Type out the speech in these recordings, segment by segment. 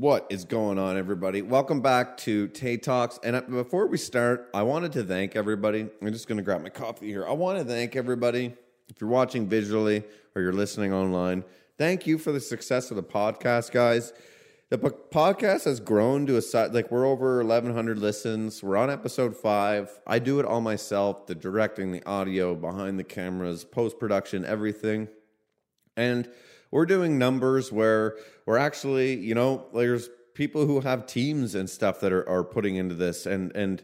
What is going on, everybody? Welcome back to Tay Talks. And uh, before we start, I wanted to thank everybody. I'm just going to grab my coffee here. I want to thank everybody. If you're watching visually or you're listening online, thank you for the success of the podcast, guys. The po- podcast has grown to a size like we're over 1,100 listens. We're on episode five. I do it all myself the directing, the audio, behind the cameras, post production, everything. And we're doing numbers where we're actually, you know, there's people who have teams and stuff that are, are putting into this and and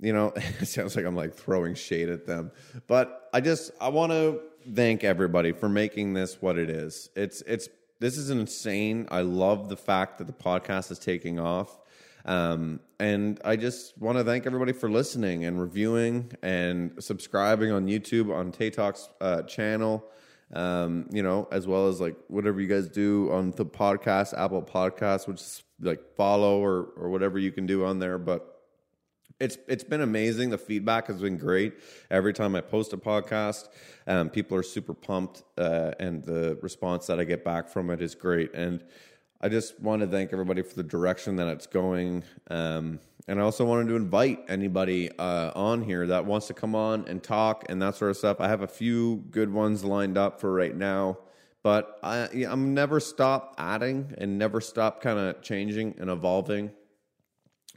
you know, it sounds like I'm like throwing shade at them. But I just I want to thank everybody for making this what it is. It's it's this is insane. I love the fact that the podcast is taking off. Um, and I just want to thank everybody for listening and reviewing and subscribing on YouTube on Tay Talks uh, channel um, you know, as well as like whatever you guys do on the podcast, Apple Podcast, which is like follow or or whatever you can do on there. But it's it's been amazing. The feedback has been great. Every time I post a podcast, um, people are super pumped, uh, and the response that I get back from it is great. And I just want to thank everybody for the direction that it's going. Um, and I also wanted to invite anybody uh, on here that wants to come on and talk and that sort of stuff. I have a few good ones lined up for right now, but I, I'm never stop adding and never stop kind of changing and evolving.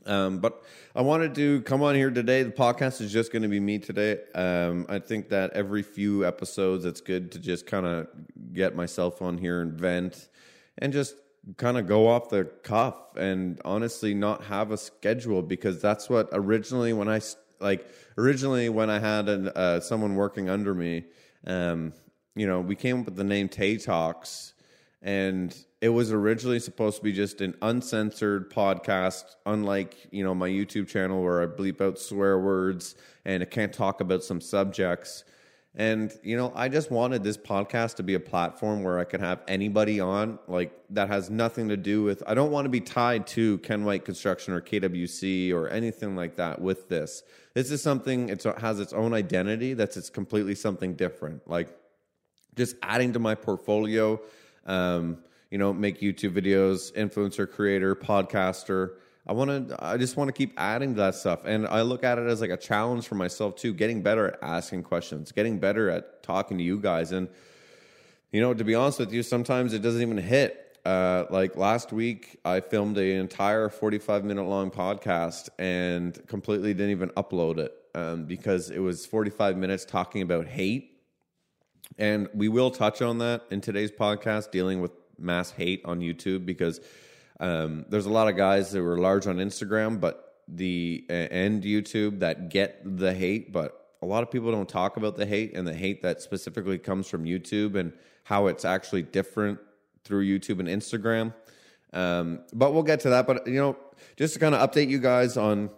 Um, but I wanted to come on here today. The podcast is just going to be me today. Um, I think that every few episodes, it's good to just kind of get myself on here and vent and just kind of go off the cuff and honestly not have a schedule because that's what originally when I like originally when I had an, uh, someone working under me, um, you know, we came up with the name Tay Talks, and it was originally supposed to be just an uncensored podcast, unlike you know my YouTube channel where I bleep out swear words and I can't talk about some subjects. And you know, I just wanted this podcast to be a platform where I could have anybody on, like that has nothing to do with. I don't want to be tied to Ken White Construction or KWC or anything like that. With this, this is something it has its own identity. That's it's completely something different. Like just adding to my portfolio. Um, you know, make YouTube videos, influencer, creator, podcaster I want to. I just want to keep adding to that stuff, and I look at it as like a challenge for myself too. Getting better at asking questions, getting better at talking to you guys, and you know, to be honest with you, sometimes it doesn't even hit. Uh, like last week, I filmed an entire forty-five minute long podcast and completely didn't even upload it um, because it was forty-five minutes talking about hate, and we will touch on that in today's podcast, dealing with mass hate on YouTube because um, there's a lot of guys that were large on Instagram, but the uh, and YouTube that get the hate, but a lot of people don't talk about the hate and the hate that specifically comes from YouTube and how it's actually different through YouTube and Instagram. Um, but we'll get to that. But you know, just to kind of update you guys on,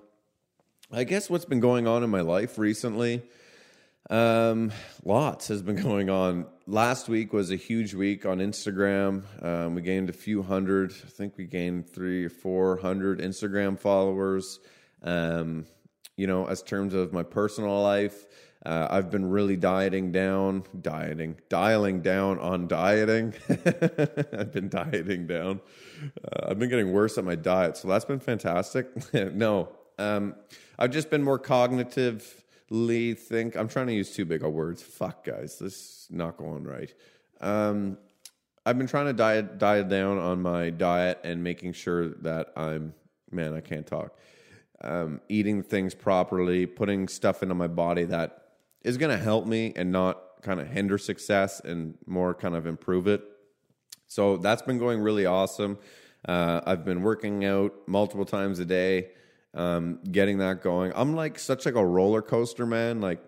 I guess what's been going on in my life recently. Um, lots has been going on. Last week was a huge week on Instagram. Um, we gained a few hundred. I think we gained three or four hundred Instagram followers. Um, you know, as terms of my personal life, uh, I've been really dieting down, dieting, dialing down on dieting. I've been dieting down. Uh, I've been getting worse at my diet, so that's been fantastic. no, um, I've just been more cognitive Lee think I'm trying to use too big of words. Fuck guys, this is not going right. Um, I've been trying to diet diet down on my diet and making sure that I'm man, I can't talk. Um, eating things properly, putting stuff into my body that is going to help me and not kind of hinder success and more kind of improve it. So that's been going really awesome. Uh, I've been working out multiple times a day um, getting that going. I'm like such like a roller coaster, man. Like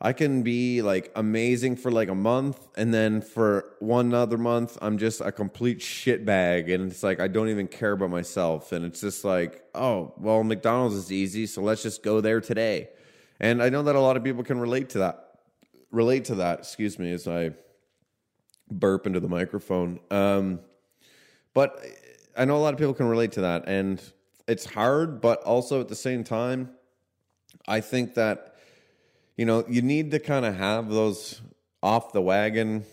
I can be like amazing for like a month, and then for one other month, I'm just a complete shit bag, and it's like I don't even care about myself, and it's just like, oh, well, McDonald's is easy, so let's just go there today. And I know that a lot of people can relate to that. Relate to that. Excuse me, as I burp into the microphone. Um, but I know a lot of people can relate to that, and it's hard, but also at the same time, I think that you know you need to kind of have those off the wagon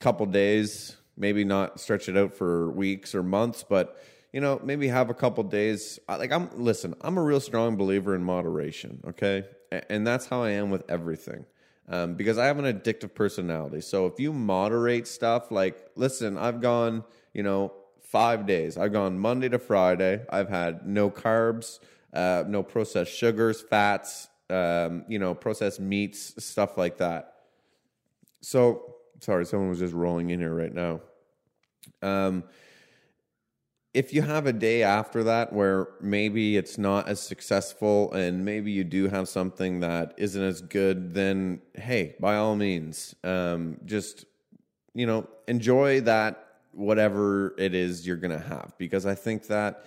couple days, maybe not stretch it out for weeks or months, but you know, maybe have a couple days. Like I'm, listen, I'm a real strong believer in moderation. Okay, and that's how I am with everything. Um, because I have an addictive personality. So if you moderate stuff, like, listen, I've gone, you know, five days. I've gone Monday to Friday. I've had no carbs, uh, no processed sugars, fats, um, you know, processed meats, stuff like that. So, sorry, someone was just rolling in here right now. Um, if you have a day after that where maybe it's not as successful and maybe you do have something that isn't as good, then hey, by all means, um, just you know enjoy that whatever it is you're gonna have because I think that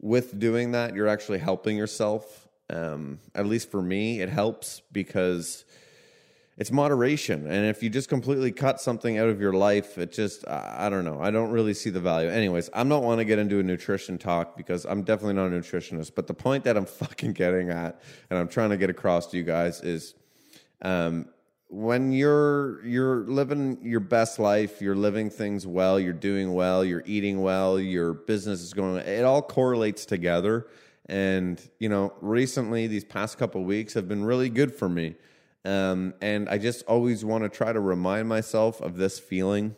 with doing that you're actually helping yourself. Um, at least for me, it helps because it's moderation and if you just completely cut something out of your life it just i don't know i don't really see the value anyways i'm not want to get into a nutrition talk because i'm definitely not a nutritionist but the point that i'm fucking getting at and i'm trying to get across to you guys is um, when you're you're living your best life you're living things well you're doing well you're eating well your business is going it all correlates together. And you know recently these past couple weeks have been really good for me. Um, and I just always want to try to remind myself of this feeling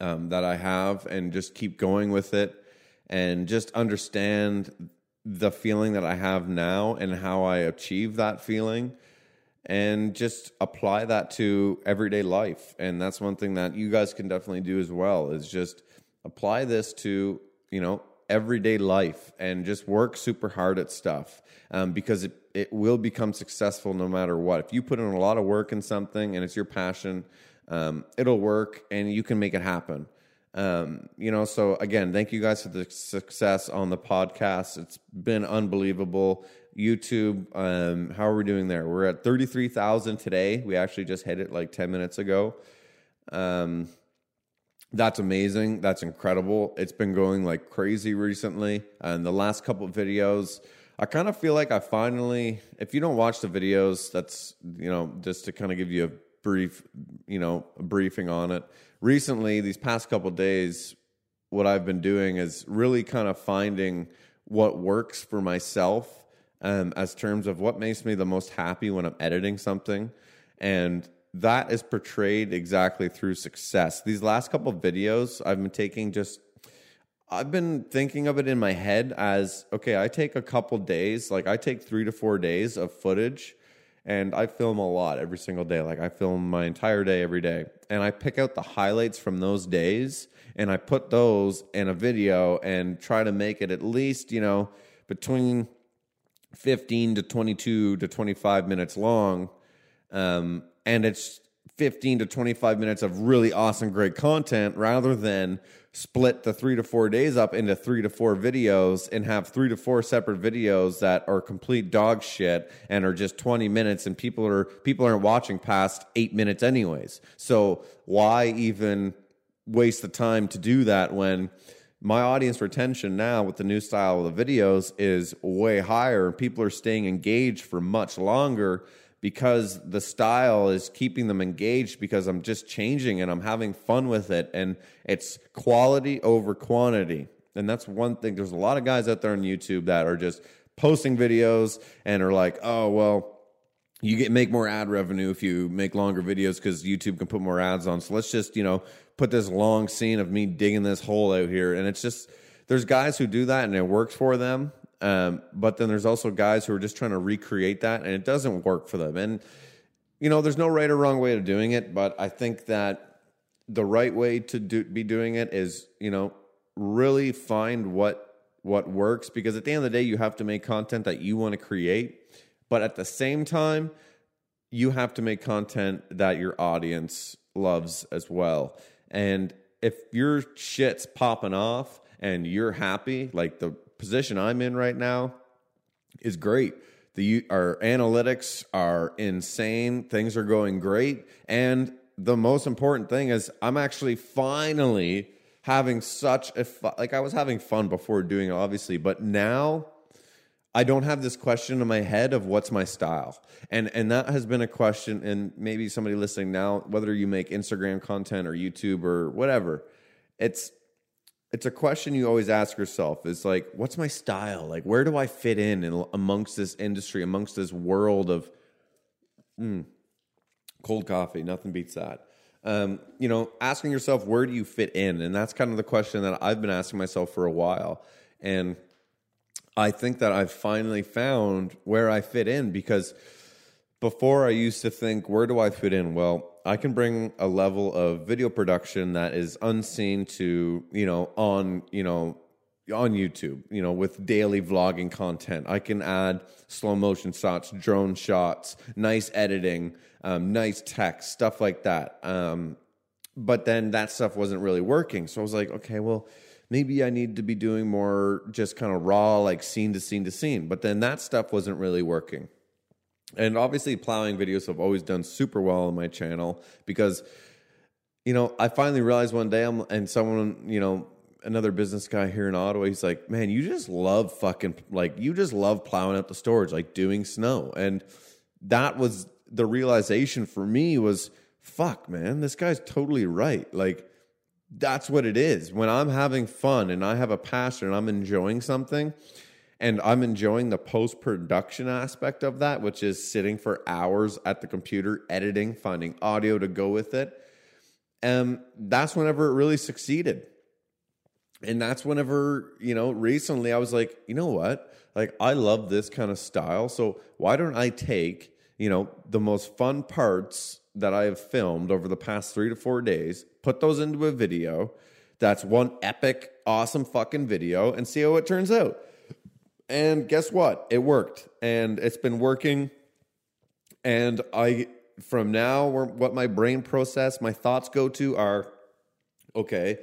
um, that I have and just keep going with it and just understand the feeling that I have now and how I achieve that feeling and just apply that to everyday life. And that's one thing that you guys can definitely do as well is just apply this to, you know, everyday life and just work super hard at stuff um, because it it will become successful no matter what. If you put in a lot of work in something and it's your passion, um, it'll work and you can make it happen. Um, you know, so again, thank you guys for the success on the podcast. It's been unbelievable. YouTube, um, how are we doing there? We're at 33,000 today. We actually just hit it like 10 minutes ago. Um, that's amazing. That's incredible. It's been going like crazy recently. And the last couple of videos, I kind of feel like I finally, if you don't watch the videos, that's, you know, just to kind of give you a brief, you know, briefing on it. Recently, these past couple days, what I've been doing is really kind of finding what works for myself um, as terms of what makes me the most happy when I'm editing something. And that is portrayed exactly through success. These last couple of videos, I've been taking just I've been thinking of it in my head as okay, I take a couple days, like I take three to four days of footage and I film a lot every single day. Like I film my entire day every day. And I pick out the highlights from those days and I put those in a video and try to make it at least, you know, between 15 to 22 to 25 minutes long. Um, and it's 15 to 25 minutes of really awesome, great content rather than split the three to four days up into three to four videos and have three to four separate videos that are complete dog shit and are just 20 minutes and people are people aren't watching past eight minutes anyways so why even waste the time to do that when my audience retention now with the new style of the videos is way higher people are staying engaged for much longer because the style is keeping them engaged because I'm just changing and I'm having fun with it. And it's quality over quantity. And that's one thing. There's a lot of guys out there on YouTube that are just posting videos and are like, oh, well, you get make more ad revenue if you make longer videos because YouTube can put more ads on. So let's just, you know, put this long scene of me digging this hole out here. And it's just, there's guys who do that and it works for them. Um, but then there's also guys who are just trying to recreate that and it doesn't work for them. And, you know, there's no right or wrong way of doing it, but I think that the right way to do, be doing it is, you know, really find what what works because at the end of the day you have to make content that you want to create, but at the same time you have to make content that your audience loves as well. And if your shit's popping off and you're happy, like the position I'm in right now is great. The our analytics are insane. Things are going great, and the most important thing is I'm actually finally having such a fu- like I was having fun before doing it, obviously, but now I don't have this question in my head of what's my style, and and that has been a question. And maybe somebody listening now, whether you make Instagram content or YouTube or whatever, it's it's a question you always ask yourself is like what's my style? Like where do i fit in, in amongst this industry amongst this world of mm, cold coffee nothing beats that. Um, you know asking yourself where do you fit in? And that's kind of the question that i've been asking myself for a while. And i think that i've finally found where i fit in because before I used to think, where do I fit in? Well, I can bring a level of video production that is unseen to, you know, on, you know, on YouTube, you know, with daily vlogging content. I can add slow motion shots, drone shots, nice editing, um, nice text, stuff like that. Um, but then that stuff wasn't really working. So I was like, okay, well, maybe I need to be doing more just kind of raw, like scene to scene to scene. But then that stuff wasn't really working. And obviously, plowing videos have always done super well on my channel because, you know, I finally realized one day, I'm, and someone, you know, another business guy here in Ottawa, he's like, man, you just love fucking, like, you just love plowing out the storage, like doing snow. And that was the realization for me was, fuck, man, this guy's totally right. Like, that's what it is. When I'm having fun and I have a passion and I'm enjoying something, and I'm enjoying the post production aspect of that, which is sitting for hours at the computer, editing, finding audio to go with it. And that's whenever it really succeeded. And that's whenever, you know, recently I was like, you know what? Like, I love this kind of style. So why don't I take, you know, the most fun parts that I have filmed over the past three to four days, put those into a video that's one epic, awesome fucking video and see how it turns out and guess what? It worked. And it's been working. And I, from now, what my brain process, my thoughts go to are okay,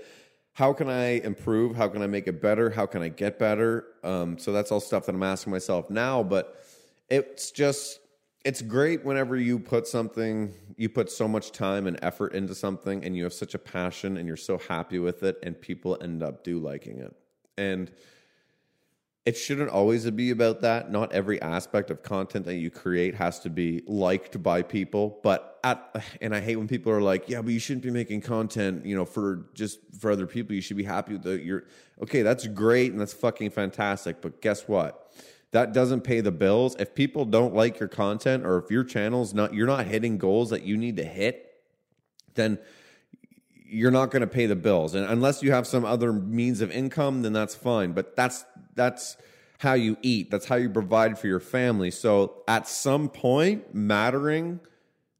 how can I improve? How can I make it better? How can I get better? Um, so that's all stuff that I'm asking myself now. But it's just, it's great whenever you put something, you put so much time and effort into something and you have such a passion and you're so happy with it and people end up do liking it. And, it shouldn't always be about that. Not every aspect of content that you create has to be liked by people. But at and I hate when people are like, "Yeah, but you shouldn't be making content, you know, for just for other people. You should be happy with the, your." Okay, that's great and that's fucking fantastic. But guess what? That doesn't pay the bills. If people don't like your content, or if your channel's not, you're not hitting goals that you need to hit, then you're not going to pay the bills. And unless you have some other means of income, then that's fine. But that's that's how you eat. That's how you provide for your family. So at some point, mattering,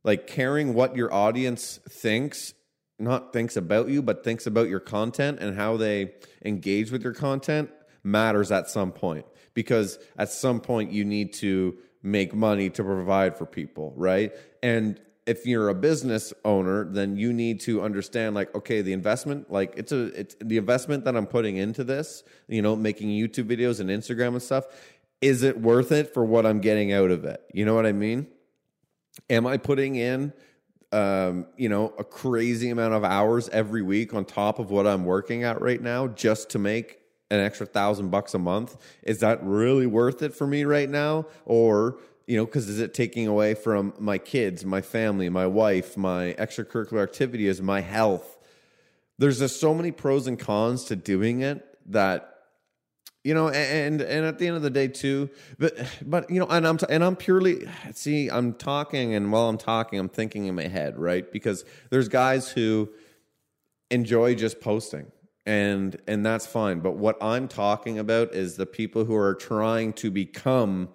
like caring what your audience thinks, not thinks about you, but thinks about your content and how they engage with your content matters at some point. Because at some point you need to make money to provide for people, right? And if you're a business owner, then you need to understand like, okay, the investment, like it's a it's the investment that I'm putting into this, you know, making YouTube videos and Instagram and stuff, is it worth it for what I'm getting out of it? You know what I mean? Am I putting in um, you know, a crazy amount of hours every week on top of what I'm working at right now just to make an extra thousand bucks a month? Is that really worth it for me right now? Or you know, because is it taking away from my kids, my family, my wife, my extracurricular activities, my health? There's just so many pros and cons to doing it that you know and and at the end of the day too but but you know and i'm and i'm purely see i'm talking and while i'm talking i'm thinking in my head right because there's guys who enjoy just posting and and that's fine but what i'm talking about is the people who are trying to become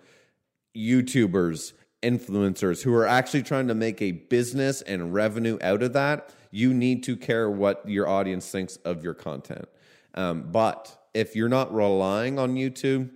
YouTubers, influencers who are actually trying to make a business and revenue out of that, you need to care what your audience thinks of your content. Um, but if you're not relying on YouTube,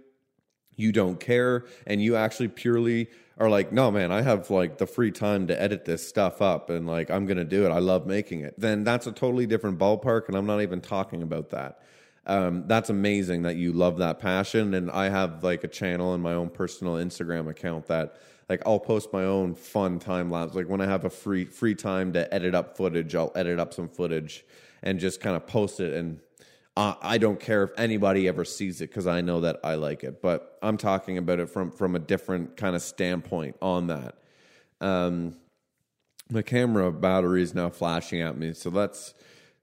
you don't care, and you actually purely are like, no, man, I have like the free time to edit this stuff up and like I'm going to do it. I love making it. Then that's a totally different ballpark, and I'm not even talking about that um, that's amazing that you love that passion. And I have like a channel and my own personal Instagram account that like I'll post my own fun time lapse. Like when I have a free free time to edit up footage, I'll edit up some footage and just kind of post it. And uh, I don't care if anybody ever sees it because I know that I like it. But I'm talking about it from from a different kind of standpoint on that. Um, my camera battery is now flashing at me, so that's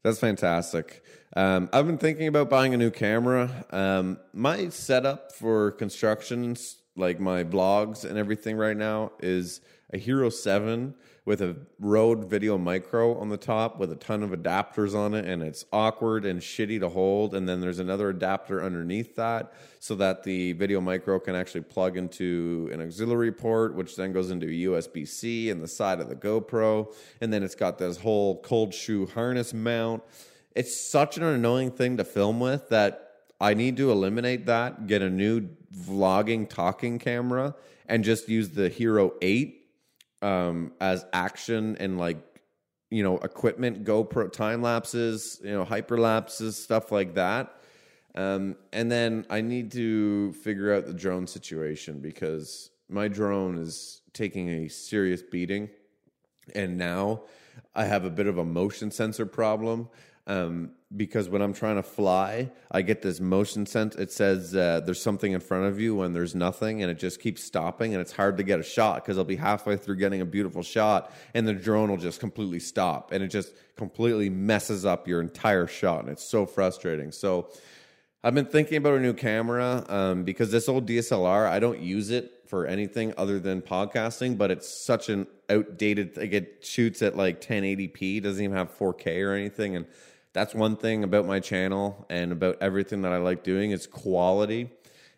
that's fantastic. Um, I've been thinking about buying a new camera. Um, my setup for constructions, like my blogs and everything right now, is a Hero 7 with a Rode Video Micro on the top with a ton of adapters on it, and it's awkward and shitty to hold. And then there's another adapter underneath that so that the Video Micro can actually plug into an auxiliary port, which then goes into USB C in the side of the GoPro. And then it's got this whole cold shoe harness mount it's such an annoying thing to film with that I need to eliminate that, get a new vlogging talking camera, and just use the Hero 8 um, as action and like, you know, equipment, GoPro time lapses, you know, hyperlapses, stuff like that. Um, and then I need to figure out the drone situation because my drone is taking a serious beating. And now I have a bit of a motion sensor problem um, because when I'm trying to fly, I get this motion sense. It says uh, there's something in front of you when there's nothing, and it just keeps stopping, and it's hard to get a shot because I'll be halfway through getting a beautiful shot, and the drone will just completely stop, and it just completely messes up your entire shot, and it's so frustrating. So I've been thinking about a new camera um, because this old DSLR, I don't use it for anything other than podcasting, but it's such an outdated. Like it shoots at like 1080p, doesn't even have 4K or anything, and that's one thing about my channel and about everything that I like doing is quality.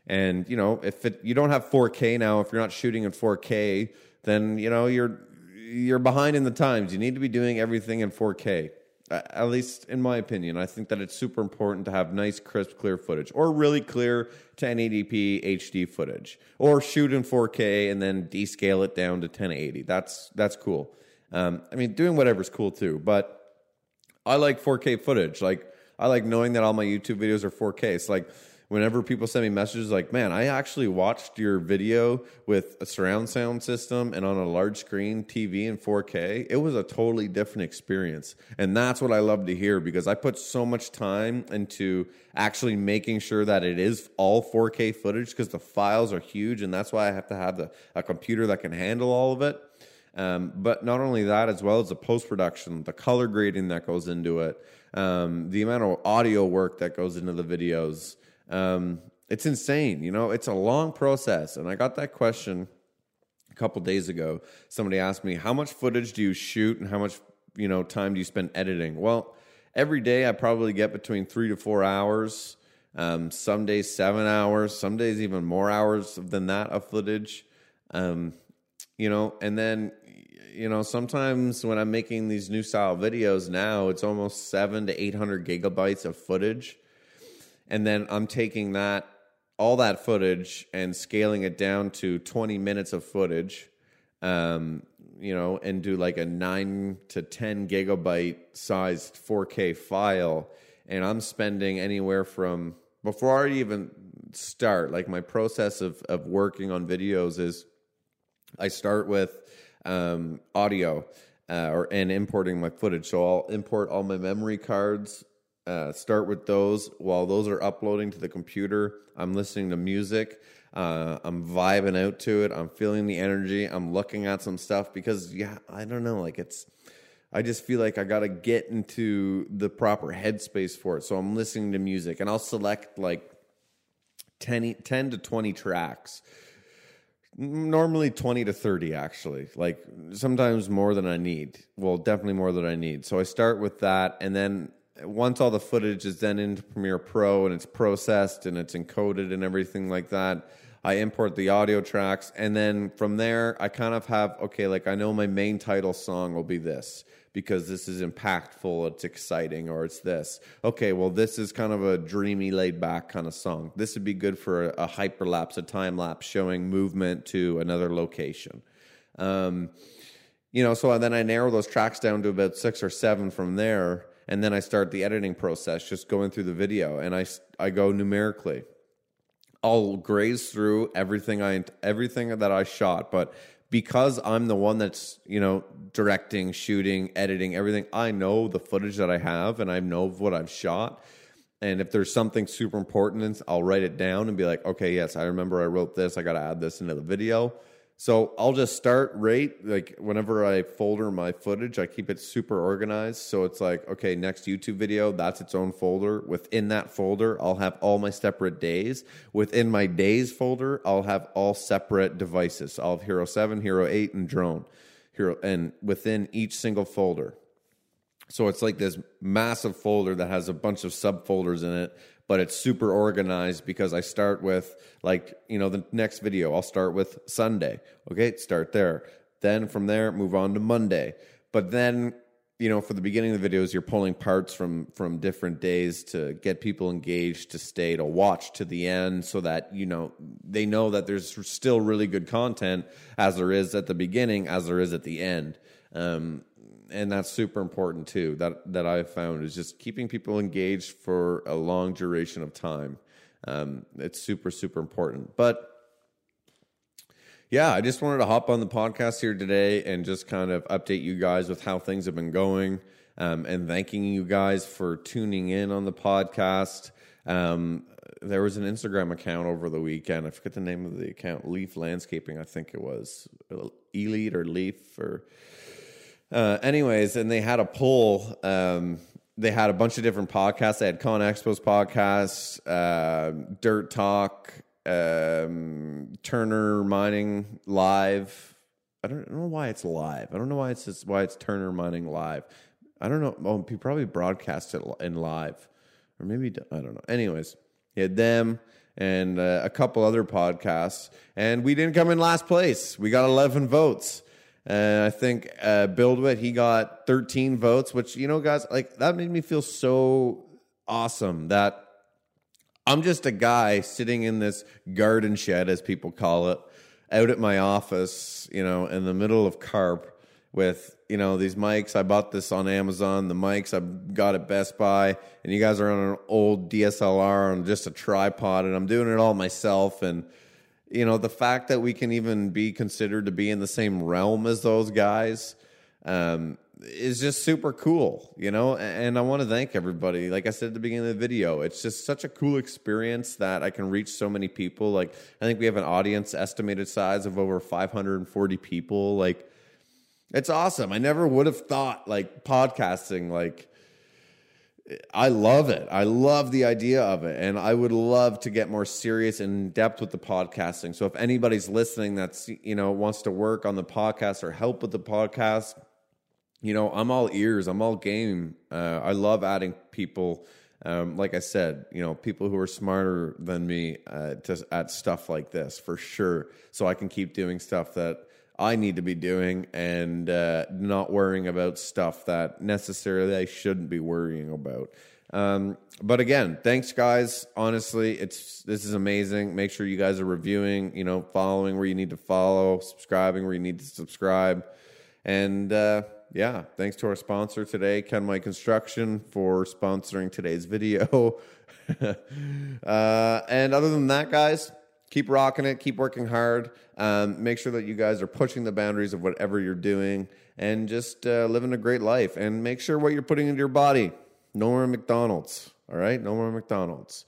And you know, if it, you don't have 4K now, if you're not shooting in 4K, then you know you're you're behind in the times. You need to be doing everything in 4K. At least in my opinion, I think that it's super important to have nice, crisp, clear footage, or really clear 1080p HD footage, or shoot in 4K and then descale it down to 1080. That's that's cool. Um, I mean, doing whatever's cool too, but I like 4K footage. Like I like knowing that all my YouTube videos are 4K. It's like whenever people send me messages like, "Man, I actually watched your video with a surround sound system and on a large screen TV in 4K." It was a totally different experience. And that's what I love to hear because I put so much time into actually making sure that it is all 4K footage because the files are huge and that's why I have to have the, a computer that can handle all of it. Um, but not only that, as well as the post production, the color grading that goes into it, um, the amount of audio work that goes into the videos. Um, it's insane. You know, it's a long process. And I got that question a couple days ago. Somebody asked me, How much footage do you shoot and how much you know time do you spend editing? Well, every day I probably get between three to four hours. Um, some days seven hours, some days even more hours than that of footage. Um, you know, and then you know, sometimes when I'm making these new style videos now, it's almost seven to 800 gigabytes of footage. And then I'm taking that, all that footage and scaling it down to 20 minutes of footage, um, you know, and do like a nine to 10 gigabyte sized 4K file. And I'm spending anywhere from, before I even start, like my process of, of working on videos is I start with um, audio uh, or and importing my footage. So I'll import all my memory cards. Uh, start with those while those are uploading to the computer. I'm listening to music. Uh, I'm vibing out to it. I'm feeling the energy. I'm looking at some stuff because yeah, I don't know. Like it's, I just feel like I got to get into the proper headspace for it. So I'm listening to music and I'll select like 10, 10 to 20 tracks normally 20 to 30 actually. Like sometimes more than i need. Well definitely more than i need. So i start with that and then once all the footage is then into premiere pro and it's processed and it's encoded and everything like that i import the audio tracks and then from there i kind of have okay like i know my main title song will be this because this is impactful, it's exciting, or it's this. Okay, well, this is kind of a dreamy, laid back kind of song. This would be good for a, a hyperlapse, a time lapse showing movement to another location. Um, you know, so then I narrow those tracks down to about six or seven from there, and then I start the editing process, just going through the video, and I I go numerically. I'll graze through everything I everything that I shot, but because I'm the one that's, you know, directing, shooting, editing, everything, I know the footage that I have and I know what I've shot. And if there's something super important, I'll write it down and be like, okay, yes, I remember I wrote this. I got to add this into the video. So I'll just start right like whenever I folder my footage, I keep it super organized. So it's like, okay, next YouTube video, that's its own folder. Within that folder, I'll have all my separate days. Within my days folder, I'll have all separate devices. I'll have Hero 7, Hero 8, and drone. Hero and within each single folder. So it's like this massive folder that has a bunch of subfolders in it but it's super organized because I start with like, you know, the next video, I'll start with Sunday. Okay, start there. Then from there, move on to Monday. But then, you know, for the beginning of the videos, you're pulling parts from from different days to get people engaged to stay to watch to the end so that, you know, they know that there's still really good content as there is at the beginning, as there is at the end. Um, and that's super important too. That that I've found is just keeping people engaged for a long duration of time. Um, it's super super important. But yeah, I just wanted to hop on the podcast here today and just kind of update you guys with how things have been going, um, and thanking you guys for tuning in on the podcast. Um, there was an Instagram account over the weekend. I forget the name of the account. Leaf Landscaping, I think it was. Elite or Leaf or uh, anyways, and they had a poll. Um, they had a bunch of different podcasts. They had Con Expos podcasts, uh, Dirt Talk, um, Turner Mining Live. I don't know why it's live. I don't know why it's why it's Turner Mining Live. I don't know. Oh, he probably broadcast it in live, or maybe I don't know. Anyways, he had them and uh, a couple other podcasts, and we didn't come in last place. We got eleven votes. And I think uh, BuildWitt, he got 13 votes, which, you know, guys, like that made me feel so awesome that I'm just a guy sitting in this garden shed, as people call it, out at my office, you know, in the middle of Carp with, you know, these mics. I bought this on Amazon. The mics I got at Best Buy, and you guys are on an old DSLR on just a tripod, and I'm doing it all myself. And, you know, the fact that we can even be considered to be in the same realm as those guys um, is just super cool, you know. And I want to thank everybody. Like I said at the beginning of the video, it's just such a cool experience that I can reach so many people. Like I think we have an audience estimated size of over 540 people. Like it's awesome. I never would have thought like podcasting like I love it. I love the idea of it. And I would love to get more serious and in depth with the podcasting. So if anybody's listening that's, you know, wants to work on the podcast or help with the podcast, you know, I'm all ears. I'm all game. Uh, I love adding people. Um, like I said, you know, people who are smarter than me uh, to at stuff like this for sure. So I can keep doing stuff that I need to be doing and uh, not worrying about stuff that necessarily I shouldn't be worrying about. Um, but again, thanks guys. Honestly, it's this is amazing. Make sure you guys are reviewing, you know, following where you need to follow, subscribing where you need to subscribe, and uh, yeah, thanks to our sponsor today, Ken Mike Construction, for sponsoring today's video. uh, and other than that, guys, keep rocking it, keep working hard. Um, make sure that you guys are pushing the boundaries of whatever you're doing and just uh, living a great life. And make sure what you're putting into your body. No more McDonald's. All right, no more McDonald's.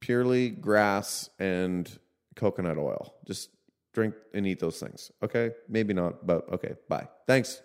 Purely grass and coconut oil. Just drink and eat those things. Okay, maybe not, but okay. Bye. Thanks.